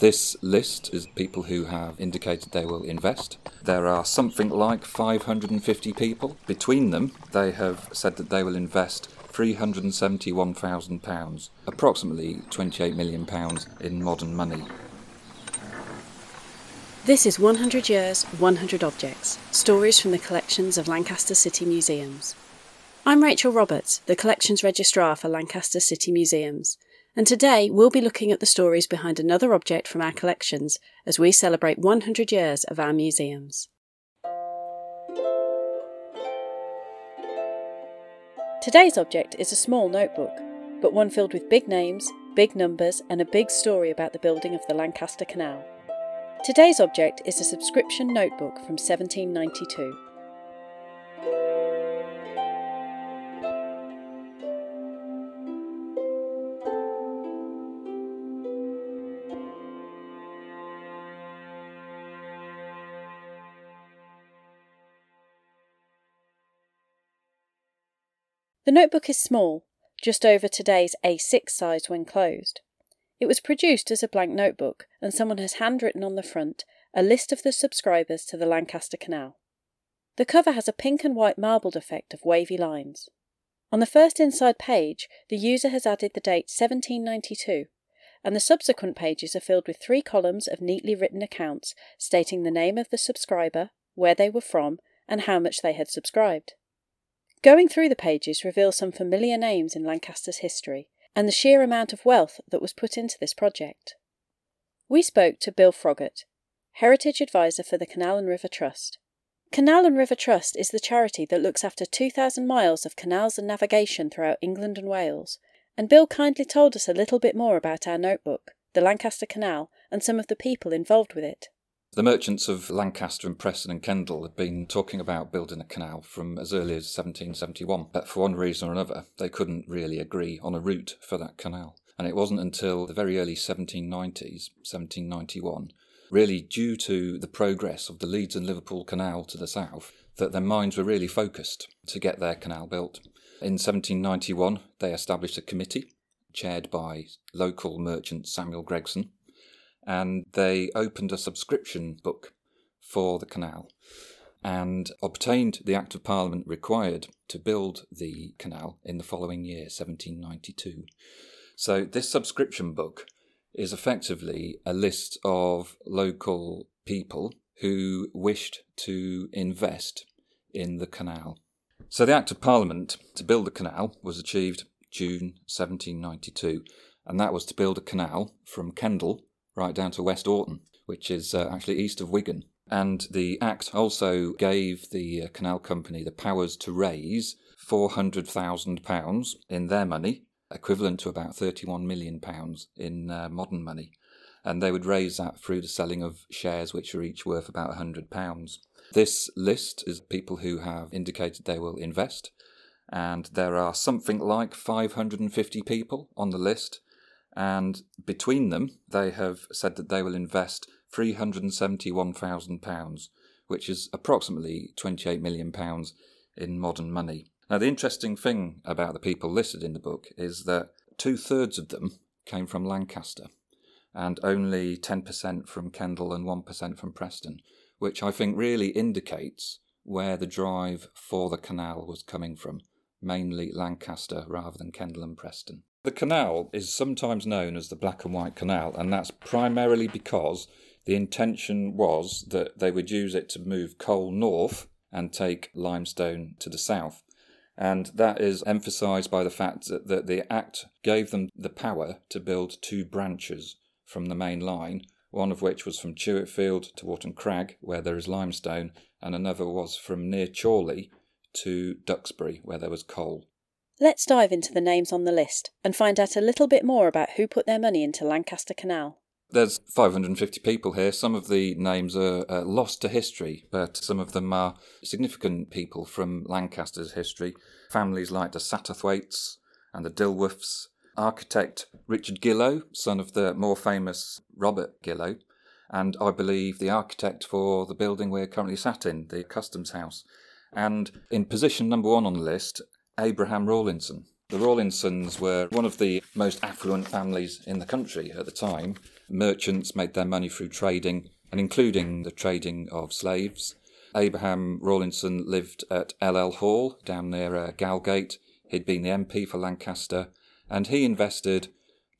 This list is people who have indicated they will invest. There are something like 550 people. Between them, they have said that they will invest £371,000, approximately £28 million in modern money. This is 100 Years, 100 Objects Stories from the collections of Lancaster City Museums. I'm Rachel Roberts, the Collections Registrar for Lancaster City Museums and today we'll be looking at the stories behind another object from our collections as we celebrate 100 years of our museums. Today's object is a small notebook, but one filled with big names, big numbers, and a big story about the building of the Lancaster Canal. Today's object is a subscription notebook from 1792. The notebook is small, just over today's A6 size when closed. It was produced as a blank notebook, and someone has handwritten on the front a list of the subscribers to the Lancaster Canal. The cover has a pink and white marbled effect of wavy lines. On the first inside page, the user has added the date 1792, and the subsequent pages are filled with three columns of neatly written accounts stating the name of the subscriber, where they were from, and how much they had subscribed. Going through the pages reveals some familiar names in Lancaster's history and the sheer amount of wealth that was put into this project. We spoke to Bill Froggatt, Heritage Advisor for the Canal and River Trust. Canal and River Trust is the charity that looks after 2,000 miles of canals and navigation throughout England and Wales, and Bill kindly told us a little bit more about our notebook, the Lancaster Canal, and some of the people involved with it. The merchants of Lancaster and Preston and Kendal had been talking about building a canal from as early as 1771, but for one reason or another, they couldn't really agree on a route for that canal. And it wasn't until the very early 1790s, 1791, really due to the progress of the Leeds and Liverpool Canal to the south, that their minds were really focused to get their canal built. In 1791, they established a committee chaired by local merchant Samuel Gregson, and they opened a subscription book for the canal and obtained the Act of Parliament required to build the canal in the following year, 1792. So, this subscription book is effectively a list of local people who wished to invest in the canal. So, the Act of Parliament to build the canal was achieved June 1792, and that was to build a canal from Kendal right down to Westhoughton, which is uh, actually east of Wigan. And the Act also gave the uh, Canal Company the powers to raise £400,000 in their money, equivalent to about £31 million in uh, modern money. And they would raise that through the selling of shares, which are each worth about £100. This list is people who have indicated they will invest, and there are something like 550 people on the list and between them, they have said that they will invest £371,000, which is approximately £28 million in modern money. Now, the interesting thing about the people listed in the book is that two thirds of them came from Lancaster and only 10% from Kendal and 1% from Preston, which I think really indicates where the drive for the canal was coming from, mainly Lancaster rather than Kendal and Preston. The canal is sometimes known as the Black and White Canal, and that's primarily because the intention was that they would use it to move coal north and take limestone to the south. And that is emphasised by the fact that, that the Act gave them the power to build two branches from the main line, one of which was from Tewitfield to Warton Crag, where there is limestone, and another was from near Chorley to Duxbury, where there was coal. Let's dive into the names on the list and find out a little bit more about who put their money into Lancaster Canal. There's 550 people here. Some of the names are uh, lost to history, but some of them are significant people from Lancaster's history. Families like the Satterthwaites and the Dilworths. Architect Richard Gillow, son of the more famous Robert Gillow, and I believe the architect for the building we're currently sat in, the Customs House. And in position number one on the list Abraham Rawlinson, The Rawlinsons were one of the most affluent families in the country at the time. Merchants made their money through trading, and including the trading of slaves. Abraham Rawlinson lived at Ellel Hall down near uh, Galgate. He'd been the MP for Lancaster, and he invested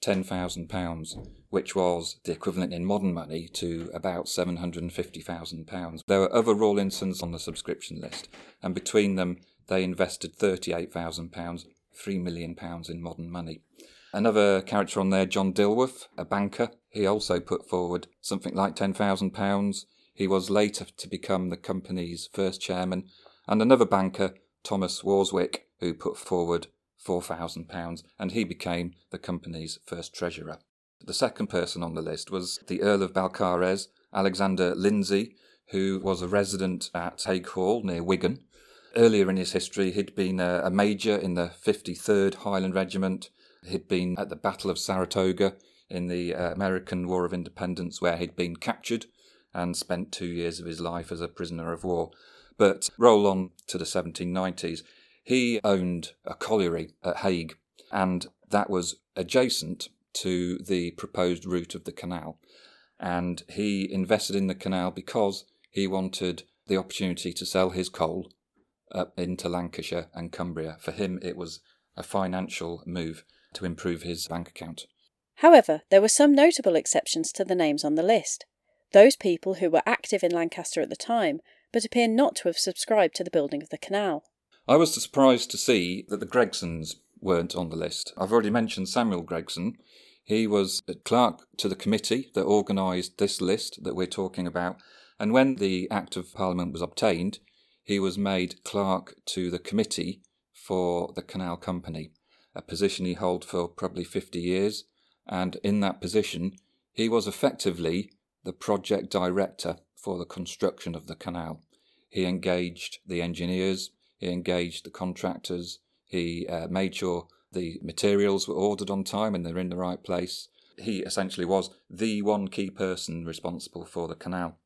£10,000, which was the equivalent in modern money to about £750,000. There were other Rawlinsons on the subscription list, and between them they invested £38,000 £3 million in modern money. Another character on there, John Dilworth, a banker, he also put forward something like £10,000. He was later to become the company's first chairman. And another banker, Thomas Worswick, who put forward £4,000 and he became the company's first treasurer. The second person on the list was the Earl of Balcarres, Alexander Lindsay, who was a resident at Haigh Hall near Wigan. Earlier in his history, he'd been a, a major in the 53rd Highland Regiment. He'd been at the Battle of Saratoga in the uh, American War of Independence, where he'd been captured and spent two years of his life as a prisoner of war. But roll on to the 1790s, he owned a colliery at Haigh, and that was adjacent to the proposed route of the canal. And he invested in the canal because he wanted the opportunity to sell his coal up into Lancashire and Cumbria. For him, it was a financial move to improve his bank account. However, there were some notable exceptions to the names on the list. Those people who were active in Lancaster at the time, but appear not to have subscribed to the building of the canal. I was surprised to see that the Gregsons weren't on the list. I've already mentioned Samuel Gregson. He was a clerk to the committee that organised this list that we're talking about, and when the Act of Parliament was obtained, he was made clerk to the committee for the Canal Company, a position he held for probably 50 years. And in that position, he was effectively the project director for the construction of the canal. He engaged the engineers, he engaged the contractors, he uh, made sure the materials were ordered on time and they're in the right place. He essentially was the one key person responsible for the canal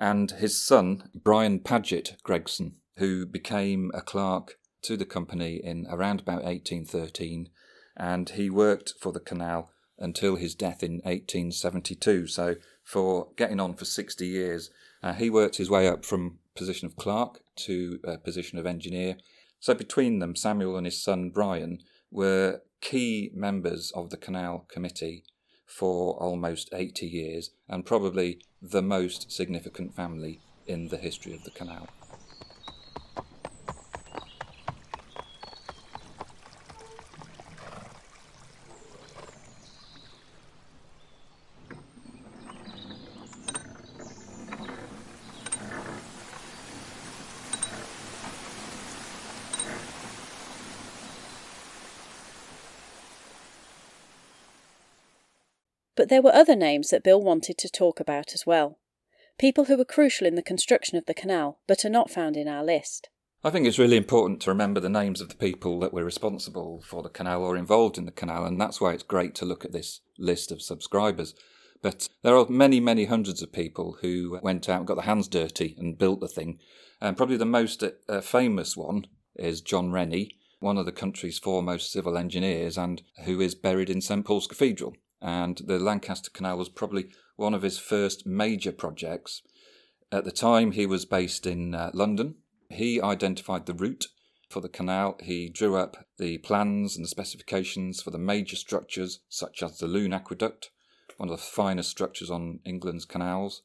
and his son, Brian Paget Gregson, who became a clerk to the company in around about 1813, and he worked for the canal until his death in 1872. So, for getting on for 60 years, uh, he worked his way up from position of clerk to position of engineer. So, between them, Samuel and his son Brian were key members of the canal committee for almost 80 years and probably the most significant family in the history of the canal. But there were other names that Bill wanted to talk about as well. People who were crucial in the construction of the canal, but are not found in our list. I think it's really important to remember the names of the people that were responsible for the canal or involved in the canal, and that's why it's great to look at this list of subscribers. But there are many, many hundreds of people who went out and got their hands dirty and built the thing. And probably the most uh, famous one is John Rennie, one of the country's foremost civil engineers, and who is buried in St Paul's Cathedral and the Lancaster Canal was probably one of his first major projects. At the time, he was based in uh, London. He identified the route for the canal. He drew up the plans and the specifications for the major structures, such as the Lune Aqueduct, one of the finest structures on England's canals.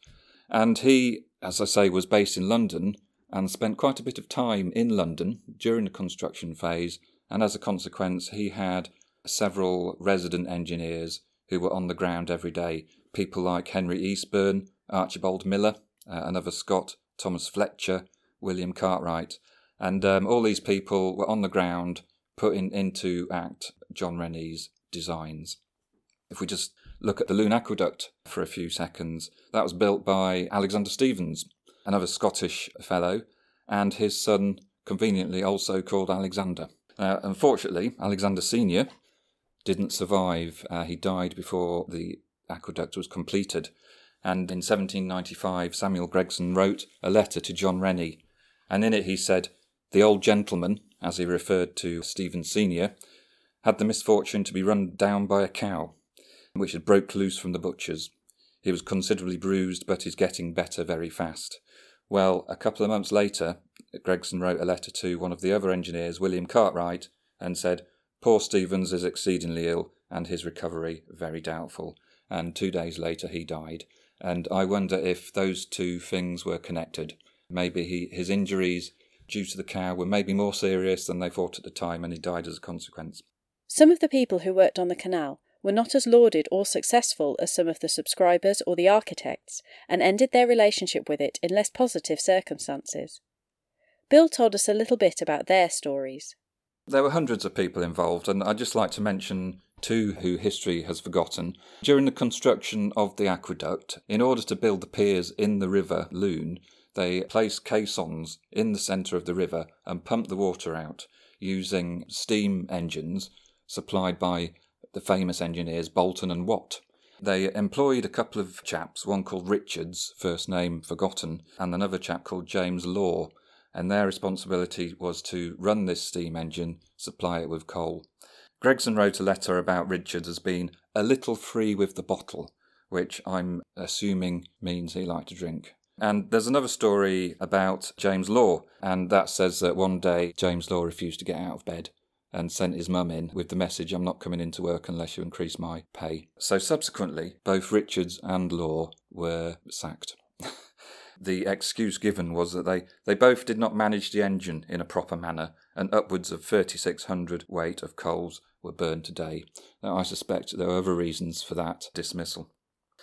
And he, as I say, was based in London and spent quite a bit of time in London during the construction phase. And as a consequence, he had several resident engineers who were on the ground every day. People like Henry Eastburn, Archibald Miller, uh, another Scot, Thomas Fletcher, William Cartwright. And um, all these people were on the ground putting into act John Rennie's designs. If we just look at the Lune Aqueduct for a few seconds, that was built by Alexander Stevens, another Scottish fellow, and his son, conveniently also called Alexander. Uh, unfortunately, Alexander Sr., didn't survive. Uh, he died before the aqueduct was completed. And in 1795, Samuel Gregson wrote a letter to John Rennie, and in it he said, The old gentleman, as he referred to Stephen Sr., had the misfortune to be run down by a cow, which had broke loose from the butcher's. He was considerably bruised, but is getting better very fast. Well, a couple of months later, Gregson wrote a letter to one of the other engineers, William Cartwright, and said, Poor Stevens is exceedingly ill and his recovery very doubtful. And two days later he died. And I wonder if those two things were connected. Maybe he, his injuries due to the cow were maybe more serious than they thought at the time, and he died as a consequence. Some of the people who worked on the canal were not as lauded or successful as some of the subscribers or the architects, and ended their relationship with it in less positive circumstances. Bill told us a little bit about their stories. There were hundreds of people involved, and I'd just like to mention two who history has forgotten. During the construction of the aqueduct, in order to build the piers in the river Lune, they placed caissons in the centre of the river and pumped the water out using steam engines supplied by the famous engineers Boulton and Watt. They employed a couple of chaps, one called Richards, first name forgotten, and another chap called James Law, and their responsibility was to run this steam engine, supply it with coal. Gregson wrote a letter about Richard as being a little free with the bottle, which I'm assuming means he liked to drink. And there's another story about James Law, and that says that one day James Law refused to get out of bed and sent his mum in with the message, I'm not coming into work unless you increase my pay. So subsequently, both Richards and Law were sacked. the excuse given was that they, they both did not manage the engine in a proper manner, and upwards of 3,600 weight of coals were burned today. Now, I suspect there are other reasons for that dismissal.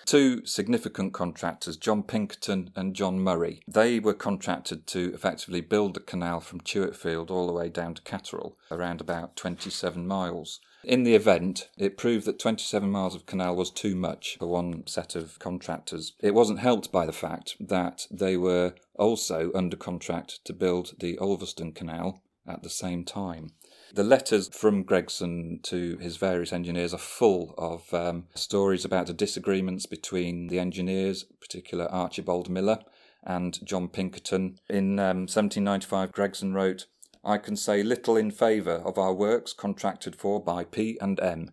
Two significant contractors, John Pinkerton and John Murray, they were contracted to effectively build the canal from Tewitfield all the way down to Catterall, around about 27 miles. In the event, it proved that 27 miles of canal was too much for one set of contractors. It wasn't helped by the fact that they were also under contract to build the Ulverston Canal at the same time. The letters from Gregson to his various engineers are full of um, stories about the disagreements between the engineers, particular Archibald Miller and John Pinkerton. In um, 1795, Gregson wrote, I can say little in favour of our works contracted for by P and M.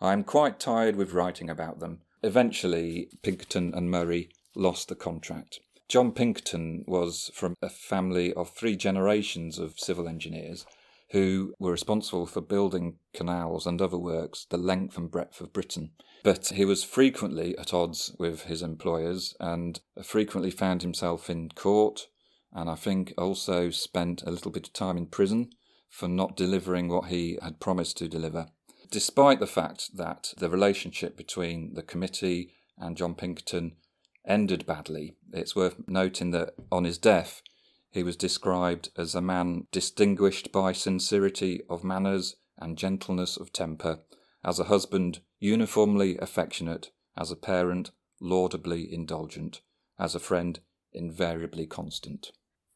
I am quite tired with writing about them. Eventually, Pinkerton and Murray lost the contract. John Pinkerton was from a family of three generations of civil engineers who were responsible for building canals and other works the length and breadth of Britain. But he was frequently at odds with his employers and frequently found himself in court, and I think also spent a little bit of time in prison for not delivering what he had promised to deliver. Despite the fact that the relationship between the committee and John Pinkerton ended badly, it's worth noting that on his death, he was described as a man distinguished by sincerity of manners and gentleness of temper, as a husband uniformly affectionate, as a parent laudably indulgent, as a friend invariably constant.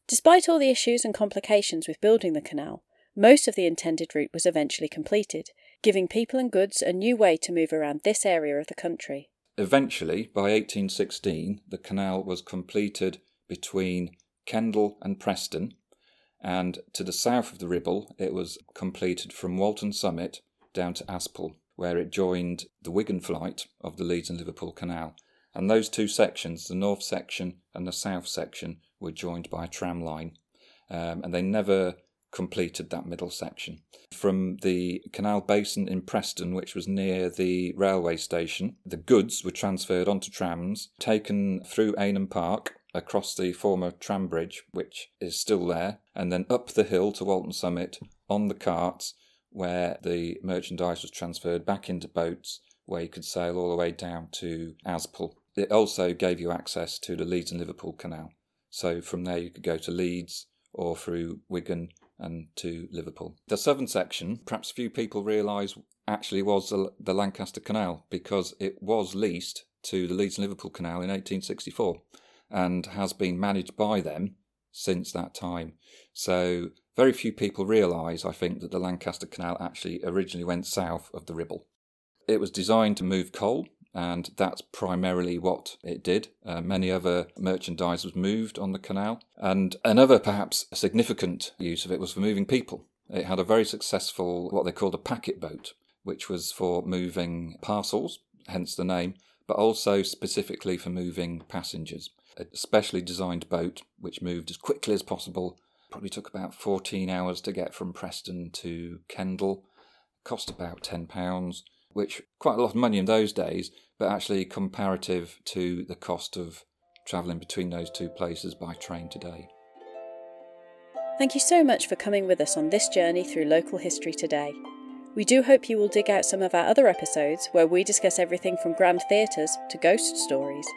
Despite all the issues and complications with building the canal, most of the intended route was eventually completed, giving people and goods a new way to move around this area of the country. Eventually, by 1816, the canal was completed between Kendal and Preston, and to the south of the Ribble it was completed from Walton Summit down to Aspull, where it joined the Wigan flight of the Leeds and Liverpool Canal. And those two sections, the north section and the south section, were joined by a tram line. Um, and they never completed that middle section. From the canal basin in Preston, which was near the railway station, the goods were transferred onto trams, taken through Avenham Park, across the former tram bridge, which is still there, and then up the hill to Walton Summit on the carts, where the merchandise was transferred back into boats, where you could sail all the way down to Aspull. It also gave you access to the Leeds and Liverpool Canal. So from there you could go to Leeds or through Wigan and to Liverpool. The southern section, perhaps few people realise, actually was the Lancaster Canal because it was leased to the Leeds and Liverpool Canal in 1864 and has been managed by them since that time. So very few people realise, I think, that the Lancaster Canal actually originally went south of the Ribble. It was designed to move coal, and that's primarily what it did. Uh, many other merchandise was moved on the canal, and another perhaps significant use of it was for moving people. It had a very successful, what they called a packet boat, which was for moving parcels, hence the name, but also specifically for moving passengers. A specially designed boat which moved as quickly as possible. Probably took about 14 hours to get from Preston to Kendal. Cost about £10, which quite a lot of money in those days, but actually comparative to the cost of travelling between those two places by train today. Thank you so much for coming with us on this journey through local history today. We do hope you will dig out some of our other episodes where we discuss everything from grand theatres to ghost stories.